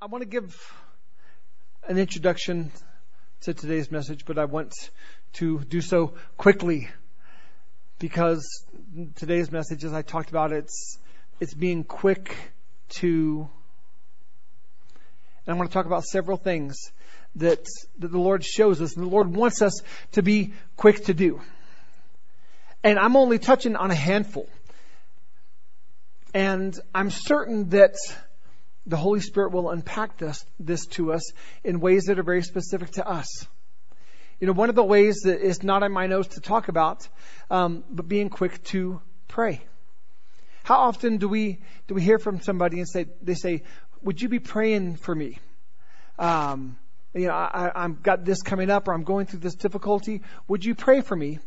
I want to give an introduction to today's message, but I want to do so quickly because today's message, as I talked about, it's it's being quick to. And I want to talk about several things that that the Lord shows us, and the Lord wants us to be quick to do. And I'm only touching on a handful, and I'm certain that the Holy Spirit will unpack this, this to us in ways that are very specific to us. You know, one of the ways that is not on my notes to talk about, um, but being quick to pray. How often do we do we hear from somebody and say they say, "Would you be praying for me?" Um, you know, I, I've got this coming up, or I'm going through this difficulty. Would you pray for me?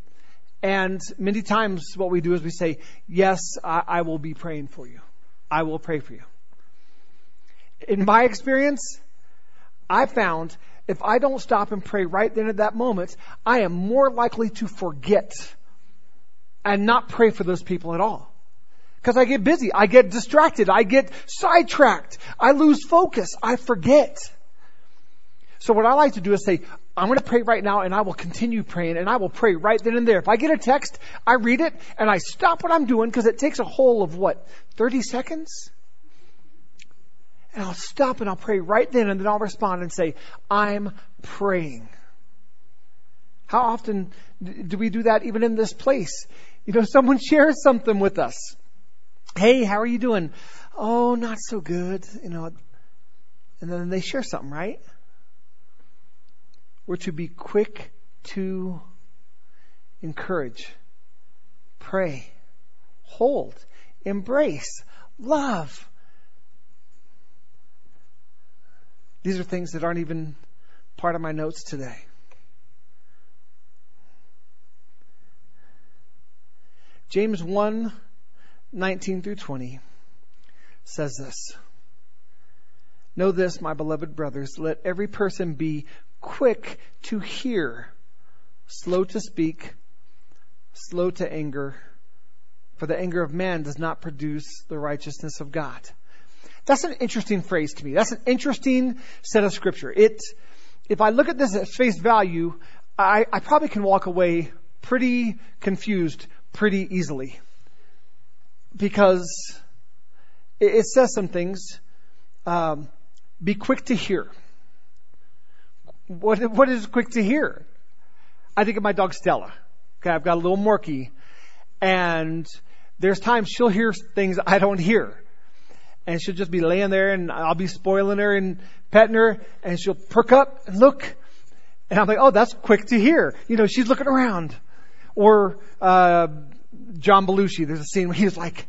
And many times, what we do is we say, "Yes, I, I will be praying for you. I will pray for you." In my experience, I found if I don't stop and pray right then at that moment, I am more likely to forget and not pray for those people at all. Because I get busy, I get distracted, I get sidetracked, I lose focus, I forget. So what I like to do is say, I'm going to pray right now and I will continue praying and I will pray right then and there. If I get a text, I read it and I stop what I'm doing because it takes a whole of what, 30 seconds? And I'll stop and I'll pray right then and then I'll respond and say, I'm praying. How often do we do that even in this place? You know, someone shares something with us. Hey, how are you doing? Oh, not so good. You know, and then they share something, right? We're to be quick to encourage, pray, hold, embrace, love. These are things that aren't even part of my notes today. James 1 19 through 20 says this Know this, my beloved brothers, let every person be quick to hear, slow to speak, slow to anger, for the anger of man does not produce the righteousness of God. That's an interesting phrase to me. That's an interesting set of scripture. It, if I look at this at face value, I, I probably can walk away pretty confused pretty easily. Because it, it says some things. Um, be quick to hear. What, what is quick to hear? I think of my dog Stella. Okay, I've got a little Morkie. And there's times she'll hear things I don't hear and she'll just be laying there and I'll be spoiling her and petting her and she'll perk up and look. And I'm like, oh, that's quick to hear. You know, she's looking around. Or, uh, John Belushi, there's a scene where he's like,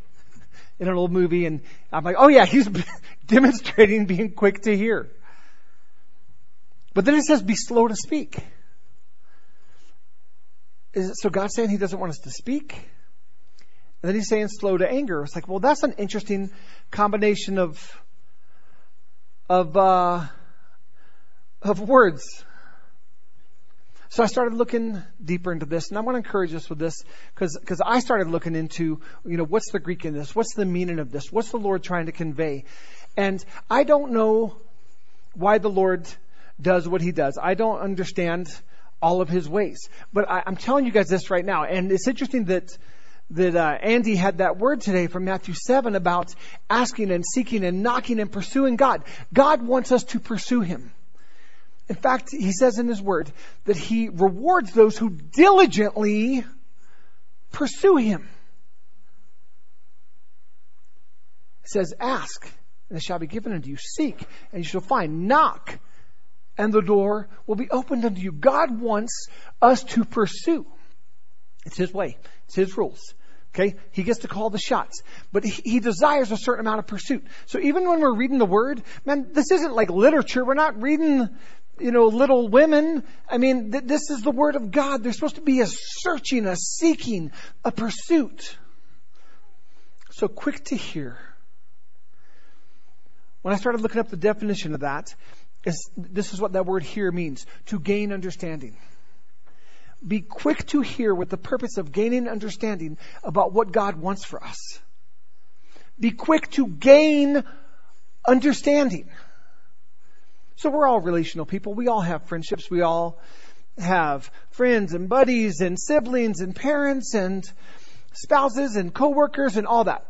in an old movie and I'm like, oh yeah, he's demonstrating being quick to hear. But then it says be slow to speak. Is it, so God's saying he doesn't want us to speak? And then he's saying slow to anger. It's like, well, that's an interesting combination of of uh, of words. So I started looking deeper into this, and I want to encourage us with this because I started looking into you know what's the Greek in this, what's the meaning of this, what's the Lord trying to convey, and I don't know why the Lord does what He does. I don't understand all of His ways, but I, I'm telling you guys this right now, and it's interesting that that uh, Andy had that word today from Matthew 7 about asking and seeking and knocking and pursuing God. God wants us to pursue Him. In fact, He says in His word that He rewards those who diligently pursue Him. He says, Ask, and it shall be given unto you. Seek, and you shall find. Knock, and the door will be opened unto you. God wants us to pursue. It's His way. It's His rules. Okay? He gets to call the shots. But he, desires a certain amount of pursuit. So even when we're reading the Word, man, this isn't like literature. We're not reading, you know, little women. I mean, th- this is the Word of God. There's supposed to be a searching, a seeking, a pursuit. So quick to hear. When I started looking up the definition of that, this is what that word here means to gain understanding. Be quick to hear with the purpose of gaining understanding about what God wants for us. Be quick to gain understanding. So we're all relational people. We all have friendships. We all have friends and buddies and siblings and parents and spouses and coworkers and all that.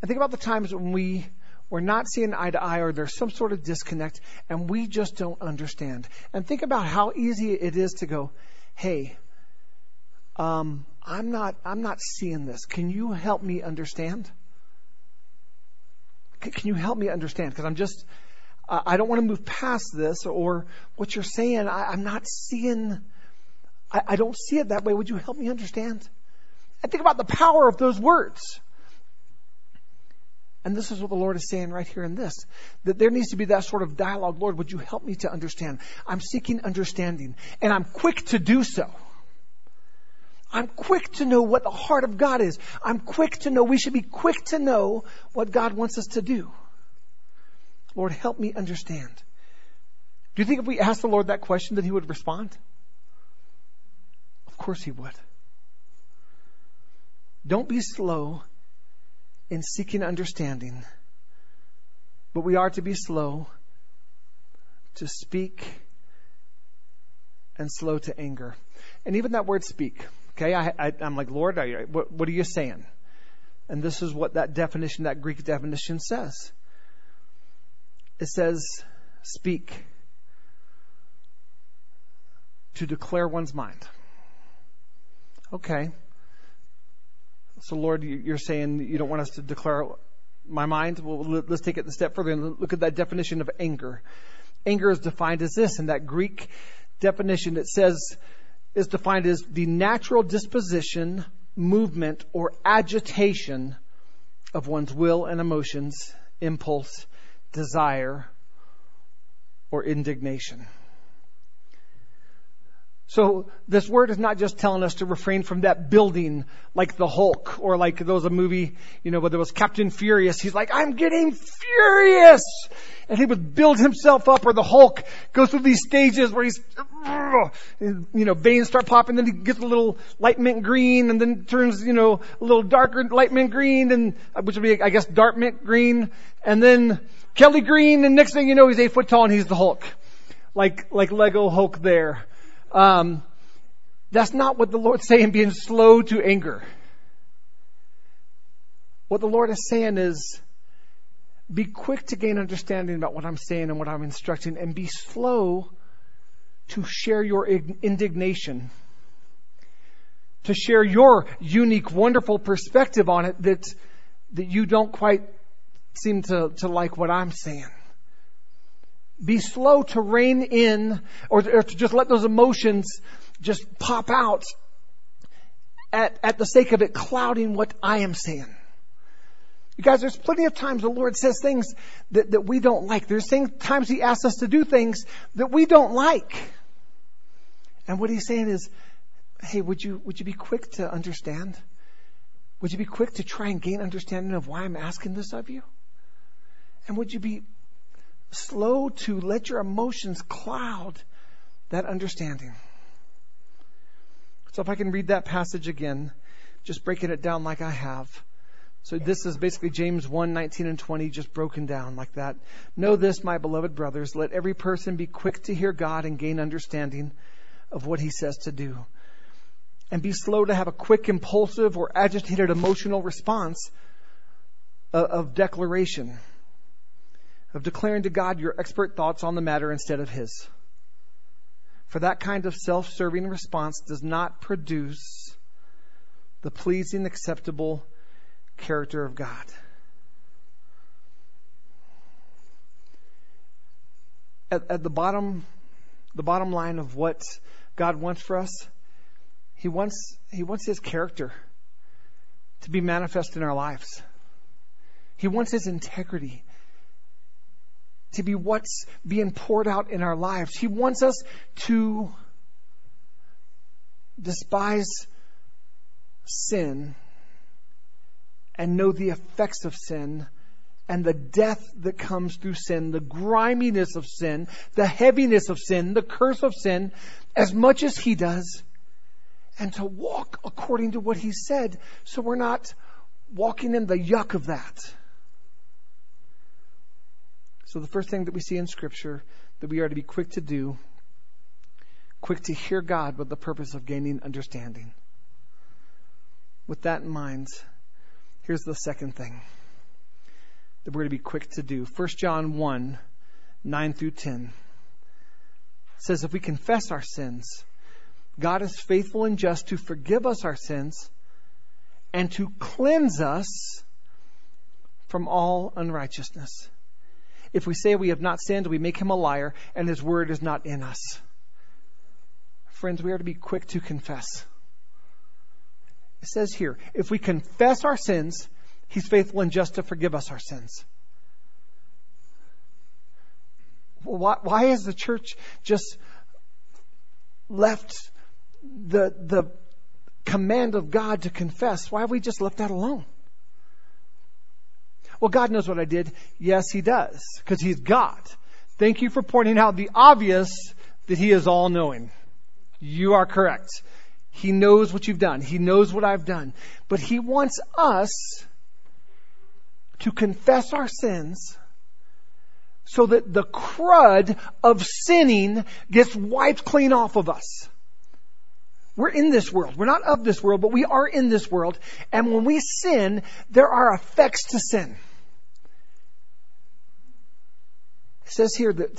And think about the times when we we're not seeing eye to eye or there's some sort of disconnect and we just don't understand. And think about how easy it is to go, hey, um, I'm not I'm not seeing this. Can you help me understand? Can you help me understand? Because I'm just I don't want to move past this or what you're saying. I, am not seeing. I, I don't see it that way. Would you help me understand? And think about the power of those words. And this is what the Lord is saying right here in this that there needs to be that sort of dialogue. Lord, would you help me to understand? I'm seeking understanding, and I'm quick to do so. I'm quick to know what the heart of God is. I'm quick to know, we should be quick to know what God wants us to do. Lord, help me understand. Do you think if we asked the Lord that question that He would respond? Of course He would. Don't be slow in seeking understanding, but we are to be slow to speak and slow to anger. And even that word speak, okay, I, am like, Lord, I, what, what are you saying? And this is what that definition, that Greek definition says. It says, speak to declare one's mind. Okay. So, Lord, you're saying you don't want us to declare my mind? Well, let's take it a step further and look at that definition of anger. Anger is defined as this, and that Greek definition it says is defined as the natural disposition, movement, or agitation of one's will and emotions, impulse, desire, or indignation. So this word is not just telling us to refrain from that building like the Hulk or like there was a movie, you know, where there was Captain Furious. He's like, I'm getting furious. And he would build himself up or the Hulk goes through these stages where he's, you know, veins start popping, then he gets a little light mint green and then turns, you know, a little darker light mint green and, uh, which would be, I guess, dark mint green. And then Kelly Green and next thing you know, he's eight foot tall and he's the Hulk. Like, like Lego Hulk there. Um, that's not what the Lord's saying, being slow to anger. What the Lord is saying is, be quick to gain understanding about what I'm saying and what I'm instructing, and be slow to share your indignation, to share your unique, wonderful perspective on it that, that you don't quite seem to, to like what I'm saying be slow to rein in or, or to just let those emotions just pop out at, at the sake of it clouding what I am saying. You guys, there's plenty of times the Lord says things that, that we don't like. There's things, times He asks us to do things that we don't like. And what He's saying is, hey, would you, would you be quick to understand? Would you be quick to try and gain understanding of why I'm asking this of you? And would you be slow to let your emotions cloud that understanding. So if I can read that passage again, just breaking it down like I have. So this is basically James 1, 19 and 20, just broken down like that. Know this, my beloved brothers, let every person be quick to hear God and gain understanding of what he says to do. And be slow to have a quick, impulsive, or agitated emotional response uh, of declaration of declaring to God your expert thoughts on the matter instead of His. For that kind of self serving response does not produce the pleasing, acceptable character of God. At, at, the bottom, the bottom line of what God wants for us, He wants, He wants His character to be manifest in our lives. He wants His integrity to be what's being poured out in our lives. He wants us to despise sin and know the effects of sin and the death that comes through sin, the griminess of sin, the heaviness of sin, the curse of sin, as much as He does, and to walk according to what He said so we're not walking in the yuck of that. So the first thing that we see in Scripture that we are to be quick to do, quick to hear God with the purpose of gaining understanding. With that in mind, here's the second thing that we're going to be quick to do. 1 John 1 9 through 10 says, If we confess our sins, God is faithful and just to forgive us our sins and to cleanse us from all unrighteousness. If we say we have not sinned, we make him a liar, and his word is not in us. Friends, we are to be quick to confess. It says here, if we confess our sins, he's faithful and just to forgive us our sins. Why, why has the church just left the, the command of God to confess? Why have we just left that alone? Well, God knows what I did. Yes, He does, because He's God. Thank you for pointing out the obvious that He is all knowing. You are correct. He knows what you've done. He knows what I've done. But He wants us to confess our sins so that the crud of sinning gets wiped clean off of us. We're in this world. We're not of this world, but we are in this world. And when we sin, there are effects to sin. It says here that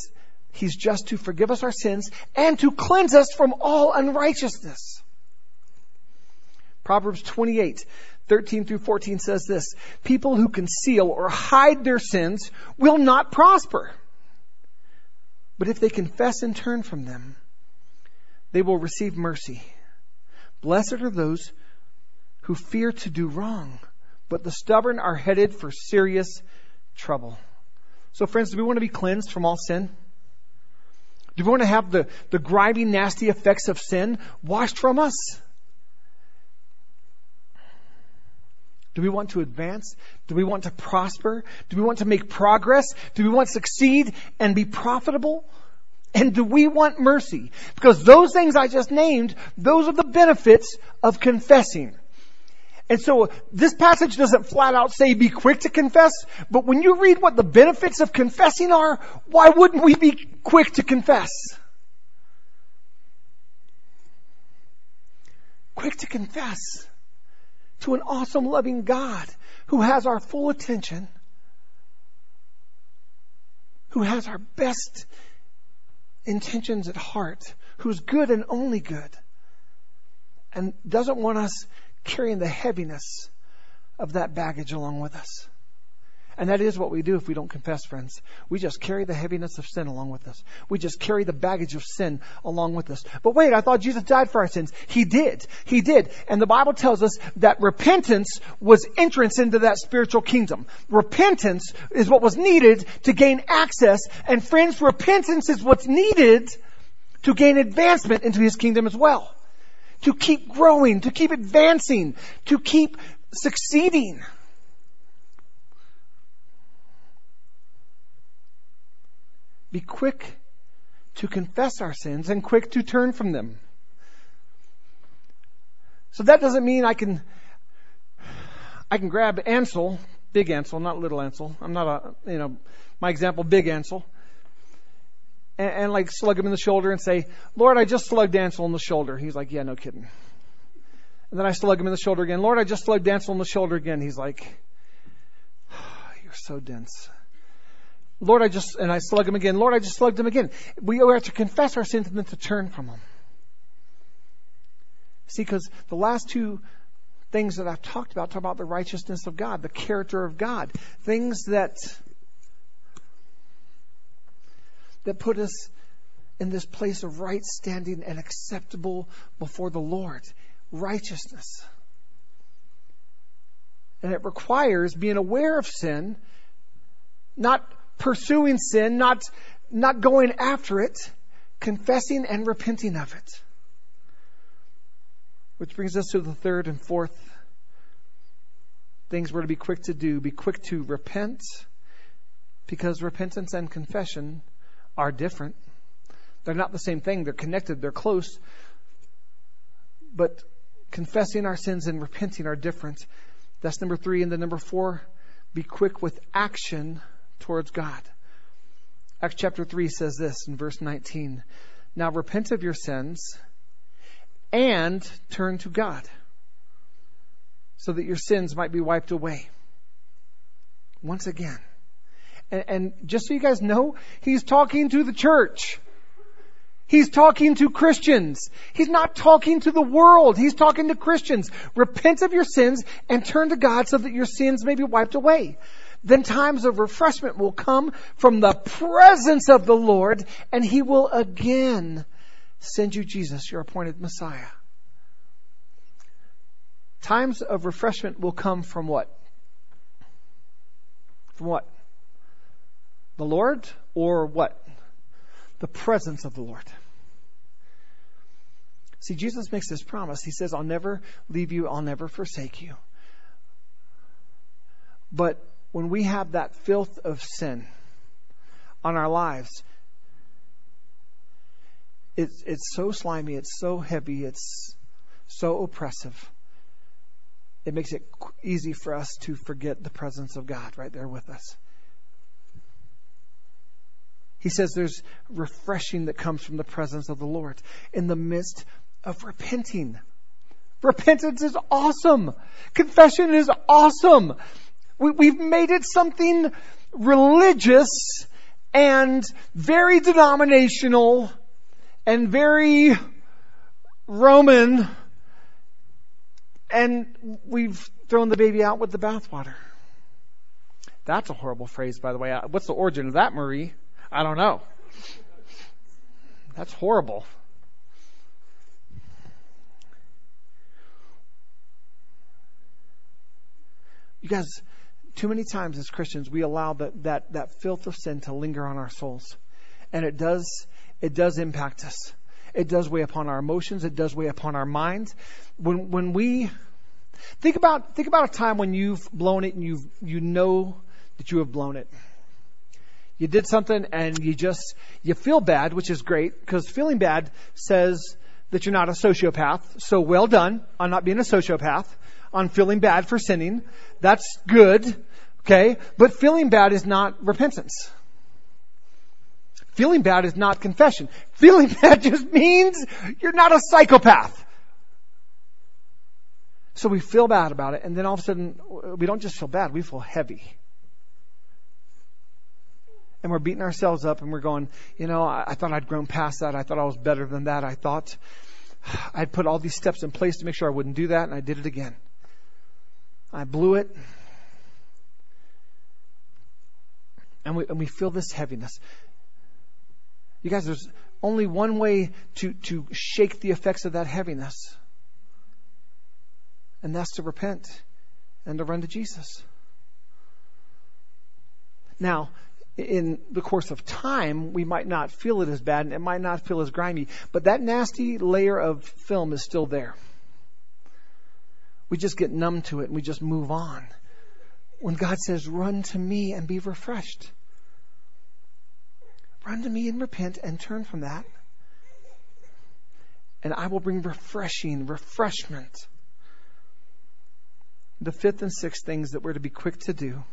He's just to forgive us our sins and to cleanse us from all unrighteousness. Proverbs 28, 13 through 14 says this People who conceal or hide their sins will not prosper. But if they confess and turn from them, they will receive mercy. Blessed are those who fear to do wrong, but the stubborn are headed for serious trouble. So, friends, do we want to be cleansed from all sin? Do we want to have the, the grimy, nasty effects of sin washed from us? Do we want to advance? Do we want to prosper? Do we want to make progress? Do we want to succeed and be profitable? And do we want mercy? Because those things I just named, those are the benefits of confessing. And so this passage doesn't flat out say be quick to confess, but when you read what the benefits of confessing are, why wouldn't we be quick to confess? Quick to confess to an awesome loving God who has our full attention, who has our best intentions at heart, who's good and only good, and doesn't want us carrying the heaviness of that baggage along with us. And that is what we do if we don't confess, friends. We just carry the heaviness of sin along with us. We just carry the baggage of sin along with us. But wait, I thought Jesus died for our sins. He did. He did. And the Bible tells us that repentance was entrance into that spiritual kingdom. Repentance is what was needed to gain access. And friends, repentance is what's needed to gain advancement into his kingdom as well to keep growing, to keep advancing, to keep succeeding. Be quick to confess our sins and quick to turn from them. So that doesn't mean I can I can grab Ansel, big Ansel, not little Ansel. I'm not a you know my example, big Ansel and, and like slug him in the shoulder and say, Lord, I just slugged Ansel in the shoulder. He's like, yeah, no kidding. And then I slug him in the shoulder again. Lord, I just slugged Ansel in the shoulder again. He's like, you're so dense. Lord, I just, and I slug him again. Lord, I just slugged him again. We have to confess our sins and then to turn from them. See, because the last two things that I've talked about talk about the righteousness of God, the character of God, things that that put us in this place of right standing and acceptable before the Lord. Righteousness. And it requires being aware of sin, not pursuing sin, not, not going after it, confessing and repenting of it. Which brings us to the third and fourth things we're to be quick to do. Be quick to repent, because repentance and confession are different. They're not the same thing. They're connected. They're close. But confessing our sins and repenting are different. That's number three. And then number four, be quick with action towards God. Acts chapter 3 says this in verse 19. Now repent of your sins and turn to God so that your sins might be wiped away. Once again. And, just so you guys know, he's talking to the church. He's talking to Christians. He's not talking to the world. He's talking to Christians. Repent of your sins and turn to God so that your sins may be wiped away. Then times of refreshment will come from the presence of the Lord and He will again send you Jesus, your appointed Messiah. Times of refreshment will come from what? From what? The Lord or what? The presence of the Lord. See, Jesus makes this promise. He says, I'll never leave you, I'll never forsake you. But when we have that filth of sin on our lives, it's, it's so slimy, it's so heavy, it's so oppressive. It makes it easy for us to forget the presence of God right there with us. He says there's refreshing that comes from the presence of the Lord in the midst of repenting. Repentance is awesome. Confession is awesome. We, have made it something religious and very denominational and very Roman, and we've thrown the baby out with the bathwater. That's a horrible phrase, by the way. Uh, what's the origin of that, Marie? I don't know. That's horrible. You guys, too many times as Christians, we allow that, that, that filth of sin to linger on our souls. And it does, it does impact us. It does weigh upon our emotions. It does weigh upon our minds. When, when we, think about, think about a time when you've blown it and you you know that you have blown it. You did something and you just, you feel bad, which is great because feeling bad says that you're not a sociopath. So well done on not being a sociopath on feeling bad for sinning. That's good. Okay. But feeling bad is not repentance. Feeling bad is not confession. Feeling bad just means you're not a psychopath. So we feel bad about it, and then all of a sudden, we don't just feel bad, we feel heavy. And we're beating ourselves up and we're going, you know, I, I thought I'd grown past that. I thought I was better than that. I thought I'd put all these steps in place to make sure I wouldn't do that, and I did it again. I blew it. And we, and we feel this heaviness. You guys, there's only one way to, to shake the effects of that heaviness, and that's to repent and to run to Jesus. Now, in the course of time, we might not feel it as bad and it might not feel as grimy, but that nasty layer of film is still there we just get numb to it and we just move on. When God says, run to me and be refreshed. Run to me and repent and turn from that. And I will bring refreshing, refreshment. The fifth and sixth things that we're to be quick to do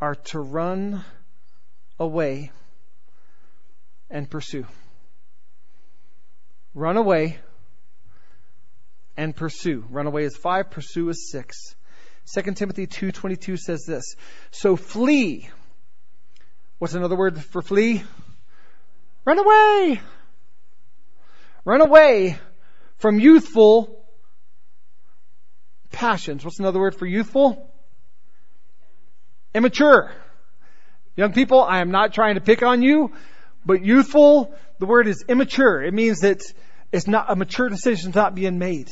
are to run away and pursue. Run away and pursue. Runaway is five, pursue is six. 2 Timothy 2.22 says this. So flee. What's another word for flee? Run away! Run away from youthful passions. What's another word for youthful? Immature. Young people, I am not trying to pick on you, but youthful, the word is immature. It means that it's not, a mature decision is not being made.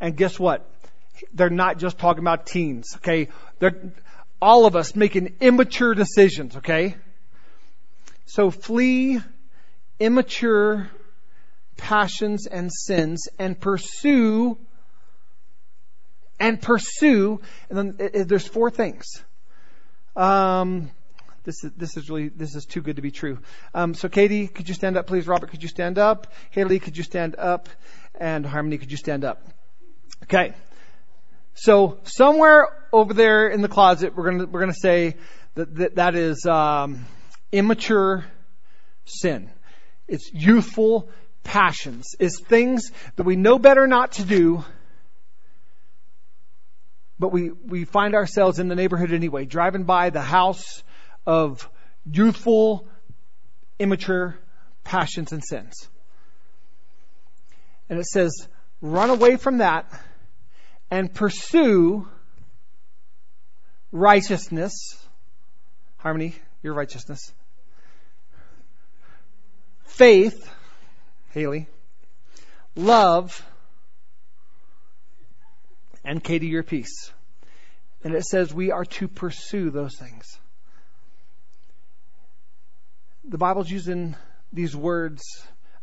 And guess what? They're not just talking about teens, okay? They're, all of us making immature decisions, okay? So flee immature passions and sins and pursue and pursue and then it, it, there's four things um, this is this is really this is too good to be true um, so katie could you stand up please robert could you stand up haley could you stand up and harmony could you stand up Okay. So somewhere over there in the closet, we're gonna we're gonna say that, that, that is um, immature sin. It's youthful passions. It's things that we know better not to do, but we, we find ourselves in the neighborhood anyway, driving by the house of youthful, immature passions and sins. And it says, run away from that and pursue righteousness. Harmony, your righteousness. Faith, Haley. Love, and Katie, your peace. And it says we are to pursue those things. The Bible's using these words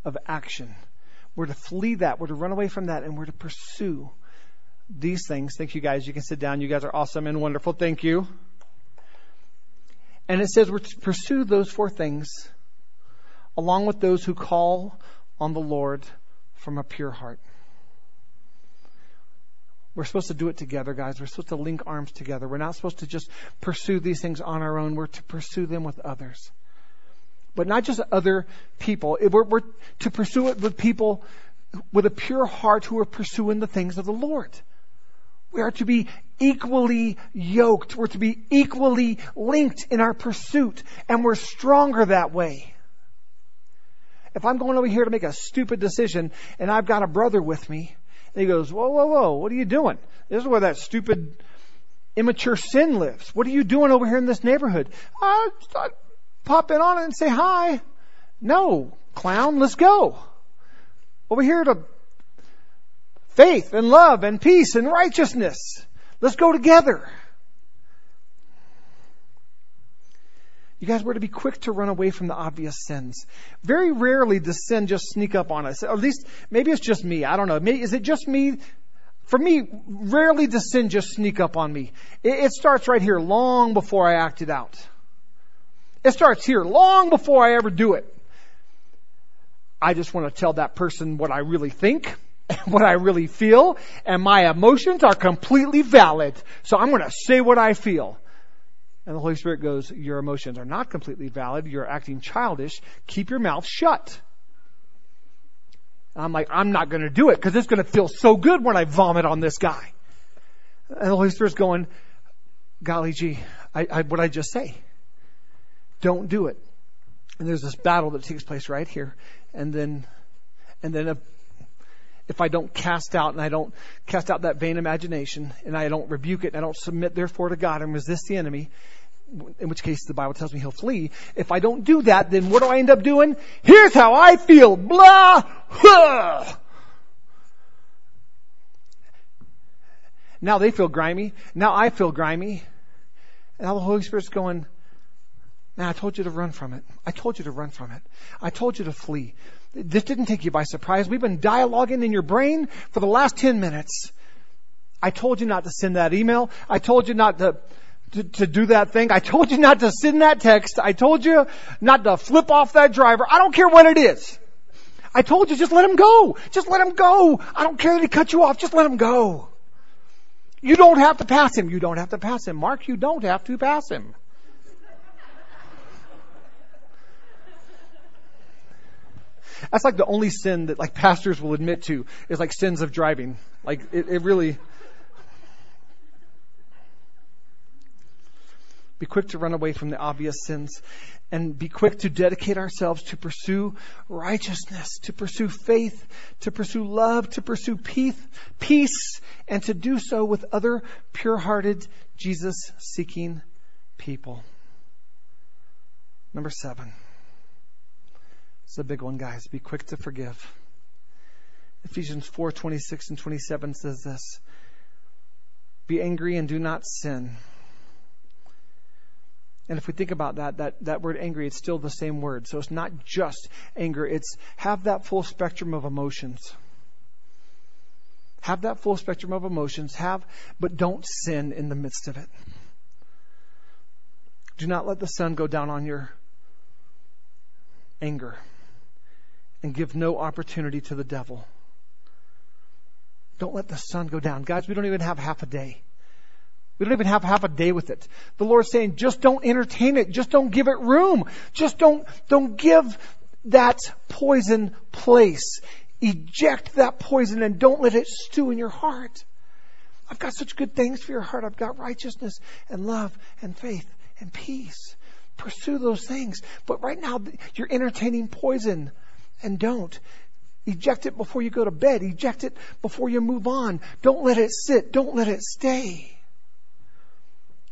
of action. We're to flee that. We're to run away from that and we're to pursue these things. Thank you guys. You can sit down. You guys are awesome and wonderful. Thank you. And it says we're to pursue those four things along with those who call on the Lord from a pure heart. We're supposed to do it together, guys. We're supposed to link arms together. We're not supposed to just pursue these things on our own. We're to pursue them with others. But not just other people. We're, we're to pursue it with people with a pure heart who are pursuing the things of the Lord. We are to be equally yoked. We're to be equally linked in our pursuit. And we're stronger that way. If I'm going over here to make a stupid decision and I've got a brother with me, and he goes, whoa, whoa, whoa, what are you doing? This is where that stupid, immature sin lives. What are you doing over here in this neighborhood? I, I pop in on it and say hi. No, clown, let's go. Over here to faith and love and peace and righteousness. Let's go together. You guys were to be quick to run away from the obvious sins. Very rarely does sin just sneak up on us. At least, maybe it's just me. I don't know. Maybe, is it just me? For me, rarely does sin just sneak up on me. It, it starts right here, long before I act it out. It starts here, long before I ever do it. I just want to tell that person what I really think what I really feel, and my emotions are completely valid. So I'm going to say what I feel. And the Holy Spirit goes, Your emotions are not completely valid. You're acting childish. Keep your mouth shut. And I'm like, I'm not going to do it because it's going to feel so good when I vomit on this guy. And the Holy Spirit's going, Golly gee, I, I, what I just say? Don't do it. And there's this battle that takes place right here. And then, and then if, if I don't cast out and I don't cast out that vain imagination and I don't rebuke it and I don't submit therefore to God and resist the enemy, in which case the Bible tells me he'll flee. If I don't do that, then what do I end up doing? Here's how I feel. Blah. Huh. Now they feel grimy. Now I feel grimy. Now the Holy Spirit's going, now I told you to run from it. I told you to run from it. I told you to flee. This didn't take you by surprise. We've been dialoguing in your brain for the last 10 minutes. I told you not to send that email. I told you not to to, to do that thing. I told you not to send that text. I told you not to flip off that driver. I don't care what it is. I told you just let him go. Just let him go. I don't care that he cut you off. Just let him go. You don't have to pass him. You don't have to pass him. Mark, you don't have to pass him. That's like the only sin that like pastors will admit to is like sins of driving. Like it, it really, Be quick to run away from the obvious sins and be quick to dedicate ourselves to pursue righteousness, to pursue faith, to pursue love, to pursue peace, peace, and to do so with other pure-hearted, Jesus-seeking people. Number seven. It's a big one, guys. Be quick to forgive. Ephesians 4, 26 and 27 says this. Be angry and do not sin. And if we think about that, that, that word angry, it's still the same word. So it's not just anger. It's have that full spectrum of emotions. Have that full spectrum of emotions. Have, but don't sin in the midst of it. Do not let the sun go down on your anger and give no opportunity to the devil. Don't let the sun go down. Guys, we don't even have half a day. We don't even have half a day with it. The Lord's saying, just don't entertain it. Just don't give it room. Just don't, don't give that poison place. Eject that poison and don't let it stew in your heart. I've got such good things for your heart. I've got righteousness and love and faith and peace. Pursue those things. But right now, you're entertaining poison and don't. Eject it before you go to bed. Eject it before you move on. Don't let it sit. Don't let it stay.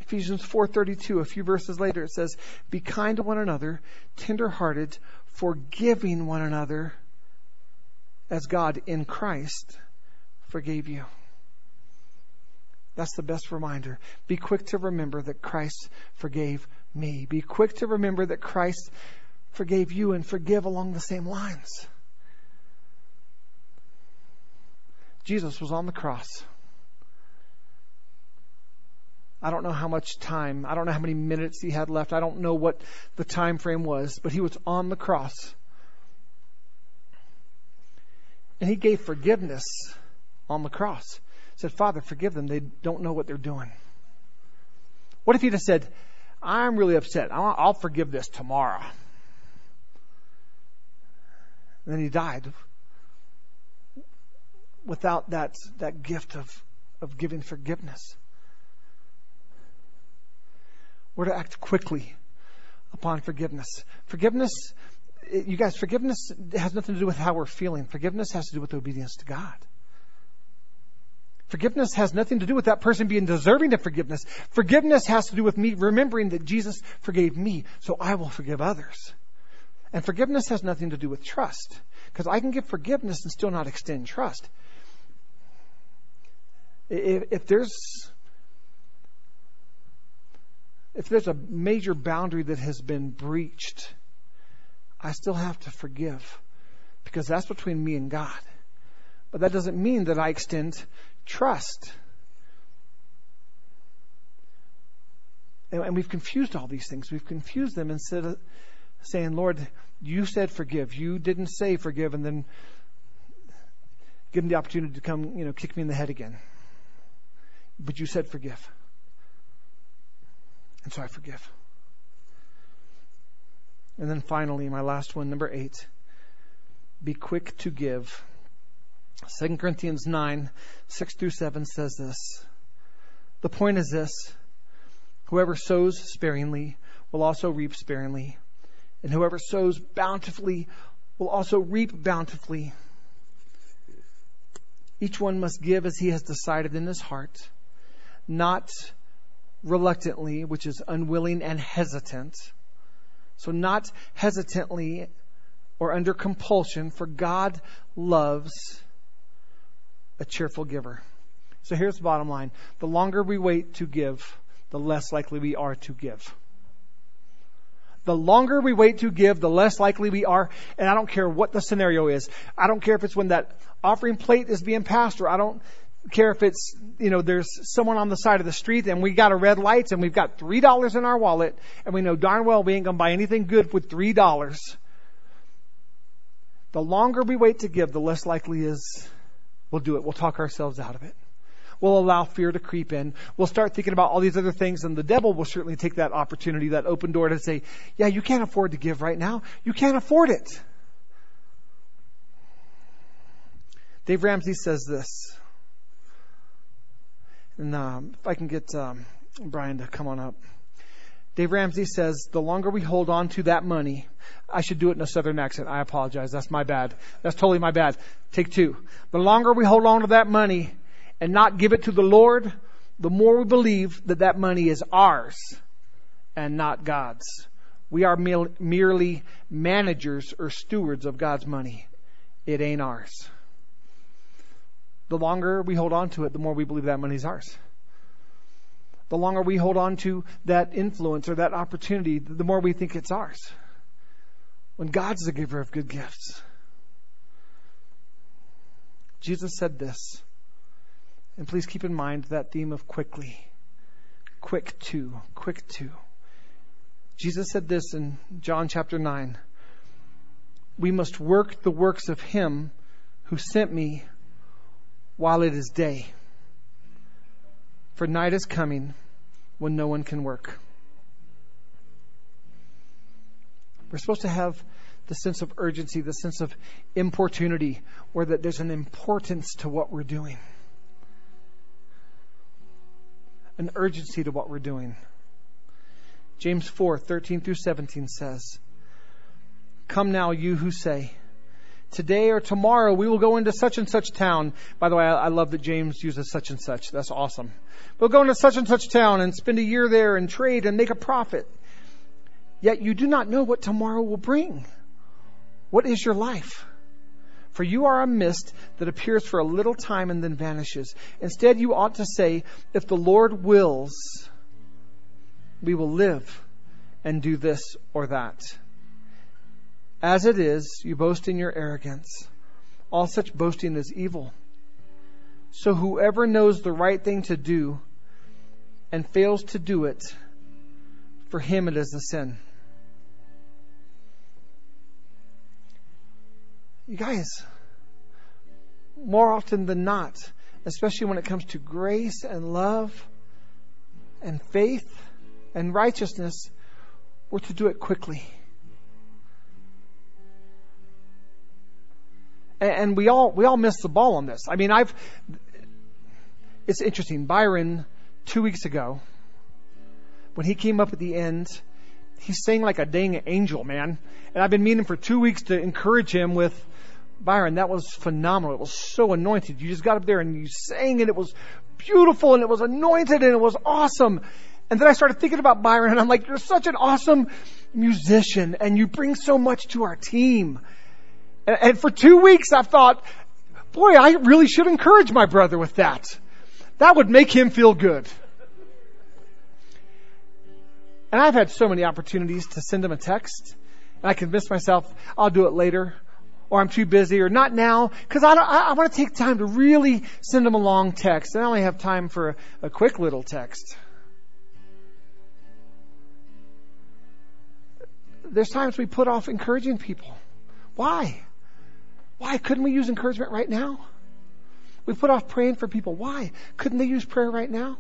Ephesians 4:32, a few verses later, it says, "Be kind to one another, tender-hearted, forgiving one another, as God in Christ forgave you." That's the best reminder. Be quick to remember that Christ forgave me. Be quick to remember that Christ forgave you and forgive along the same lines. Jesus was on the cross. I don't know how much time, I don't know how many minutes he had left. I don't know what the time frame was, but he was on the cross. And he gave forgiveness on the cross. He said, Father, forgive them. They don't know what they're doing. What if he'd have said, I'm really upset. I'll, I'll forgive this tomorrow. And then he died without that, that gift of, of giving forgiveness. We're to act quickly upon forgiveness. Forgiveness, eh, you guys, forgiveness has nothing to do with how we're feeling. Forgiveness has to do with obedience to God. Forgiveness has nothing to do with that person being deserving of forgiveness. Forgiveness has to do with me remembering that Jesus forgave me, so I will forgive others. And forgiveness has nothing to do with trust, because I can give forgiveness and still not extend trust. If, if there's if there's a major boundary that has been breached, I still have to forgive because that's between me and God. But that doesn't mean that I extend trust. And, and we've confused all these things. We've confused them instead of saying, Lord, you said forgive. You didn't say forgive and then give them the opportunity to come, you know, kick me in the head again. But you said forgive. And so I forgive. And then finally, my last one, number eight be quick to give. 2 Corinthians 9, 6 through 7 says this. The point is this whoever sows sparingly will also reap sparingly, and whoever sows bountifully will also reap bountifully. Each one must give as he has decided in his heart, not reluctantly, which is unwilling and hesitant. So, not hesitantly or under compulsion, for God loves a cheerful giver. So, here's the bottom line the longer we wait to give, the less likely we are to give. The longer we wait to give, the less likely we are. And I don't care what the scenario is. I don't care if it's when that offering plate is being passed or I don't care if it's, you know, there's someone on the side of the street and we got a red light and we've got $3 in our wallet and we know darn well we ain't going to buy anything good with $3. The longer we wait to give, the less likely is we'll do it. We'll talk ourselves out of it. We'll allow fear to creep in. We'll start thinking about all these other things and the devil will certainly take that opportunity, that open door to say, yeah, you can't afford to give right now. You can't afford it. Dave Ramsey says this. And um, if I can get um, Brian to come on up. Dave Ramsey says, the longer we hold on to that money, I should do it in a southern accent. I apologize. That's my bad. That's totally my bad. Take two. The longer we hold on to that money and not give it to the Lord, the more we believe that that money is ours and not God's. We are merely managers or stewards of God's money. It ain't ours the longer we hold on to it, the more we believe that money's ours. The longer we hold on to that influence or that opportunity, the more we think it's ours. When God's the giver of good gifts. Jesus said this, and please keep in mind that theme of quickly. Quick to, quick to. Jesus said this in John chapter 9. We must work the works of Him who sent me while it is day. for night is coming when no one can work. We're supposed to have the sense of urgency, the sense of importunity, or that there's an importance to what we're doing. An urgency to what we're doing. James 4 13 through 17 says, Come now, you who say, Today or tomorrow we will go into such and such town. By the way, I, love that James uses such and such. That's awesome. We'll go into such and such town and spend a year there and trade and make a profit. Yet you do not know what tomorrow will bring. What is your life? For you are a mist that appears for a little time and then vanishes. Instead, you ought to say, If the Lord wills, we will live and do this or that. As it is, you boast in your arrogance. All such boasting is evil. So whoever knows the right thing to do and fails to do it, for him it is a sin. You guys, more often than not, especially when it comes to grace and love and faith and righteousness, we're to do it quickly. And we all we all miss the ball on this. I mean, I've it's interesting. Byron, two weeks ago, when he came up at the end, he sang like a dang angel, man. And I've been meaning for two weeks to encourage him with Byron. That was phenomenal. It was so anointed. You just got up there and you sang, and it was beautiful, and it was anointed, and it was awesome. And then I started thinking about Byron, and I'm like, you're such an awesome musician, and you bring so much to our team. And, and for two weeks, I thought, boy, I really should encourage my brother with that. That would make him feel good. And I've had so many opportunities to send him a text, and I convinced myself I'll do it later, or I'm too busy, or not now, because I, I, I want to take time to really send him a long text. I only have time for a, a quick little text. There's times we put off encouraging people. Why? Why couldn't we use encouragement right now? We put off praying for people. Why? Couldn't they use prayer right now?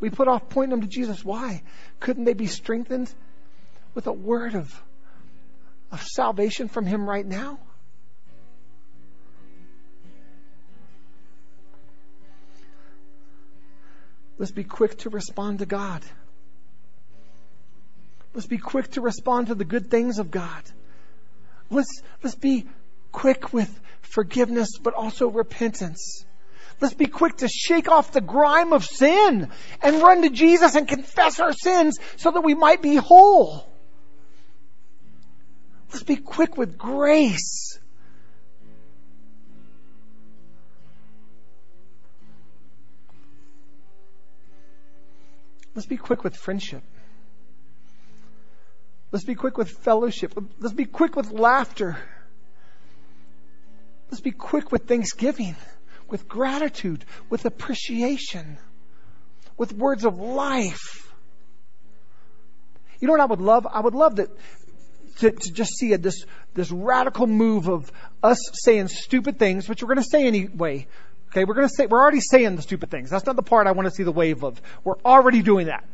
We put off pointing them to Jesus. Why? Couldn't they be strengthened with a word of, of salvation from Him right now? Let's be quick to respond to God. Let's be quick to respond to the good things of God. Let's, let's be quick with forgiveness, but also repentance. Let's be quick to shake off the grime of sin and run to Jesus and confess our sins so that we might be whole. Let's be quick with grace. Let's be quick with friendship. Let's be quick with fellowship. Let's be quick with laughter. Let's be quick with thanksgiving, with gratitude, with appreciation, with words of life. You know what I would love? I would love that to, to just see a, this this radical move of us saying stupid things, which we're going to say anyway. Okay, we're going to say we're already saying the stupid things. That's not the part I want to see the wave of. We're already doing that.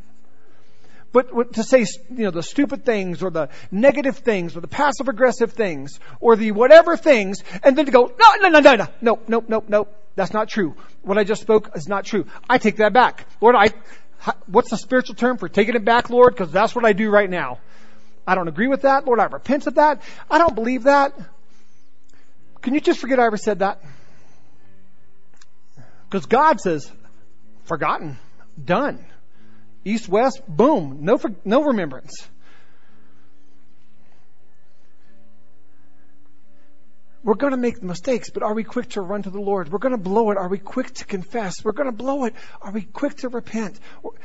But to say, you know, the stupid things or the negative things or the passive aggressive things or the whatever things and then to go, no, no, no, no, no, no, no, no, no, that's not true. What I just spoke is not true. I take that back. Lord, I, what's the spiritual term for taking it back, Lord? Because that's what I do right now. I don't agree with that. Lord, I repent of that. I don't believe that. Can you just forget I ever said that? Because God says, forgotten, done. East, west, boom, no, no remembrance. We're going to make mistakes, but are we quick to run to the Lord? We're going to blow it. Are we quick to confess? We're going to blow it. Are we quick to repent?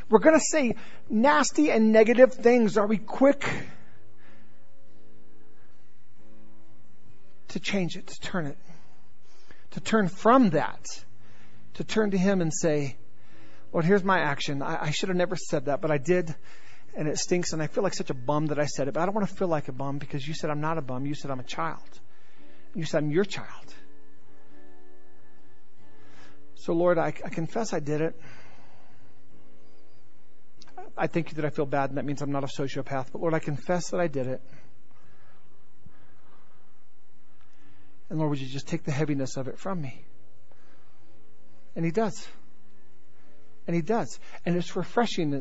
We're going to say nasty and negative things. Are we quick to change it, to turn it? To turn from that, to turn to Him and say, Lord, here's my action. I, I should have never said that, but I did, and it stinks, and I feel like such a bum that I said it. But I don't want to feel like a bum because you said I'm not a bum. You said I'm a child. You said I'm your child. So, Lord, I, I confess I did it. I thank you that I feel bad, and that means I'm not a sociopath. But, Lord, I confess that I did it. And Lord, would you just take the heaviness of it from me? And He does. And he does. And it's refreshing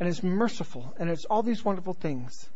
and it's, merciful and it's all these wonderful things.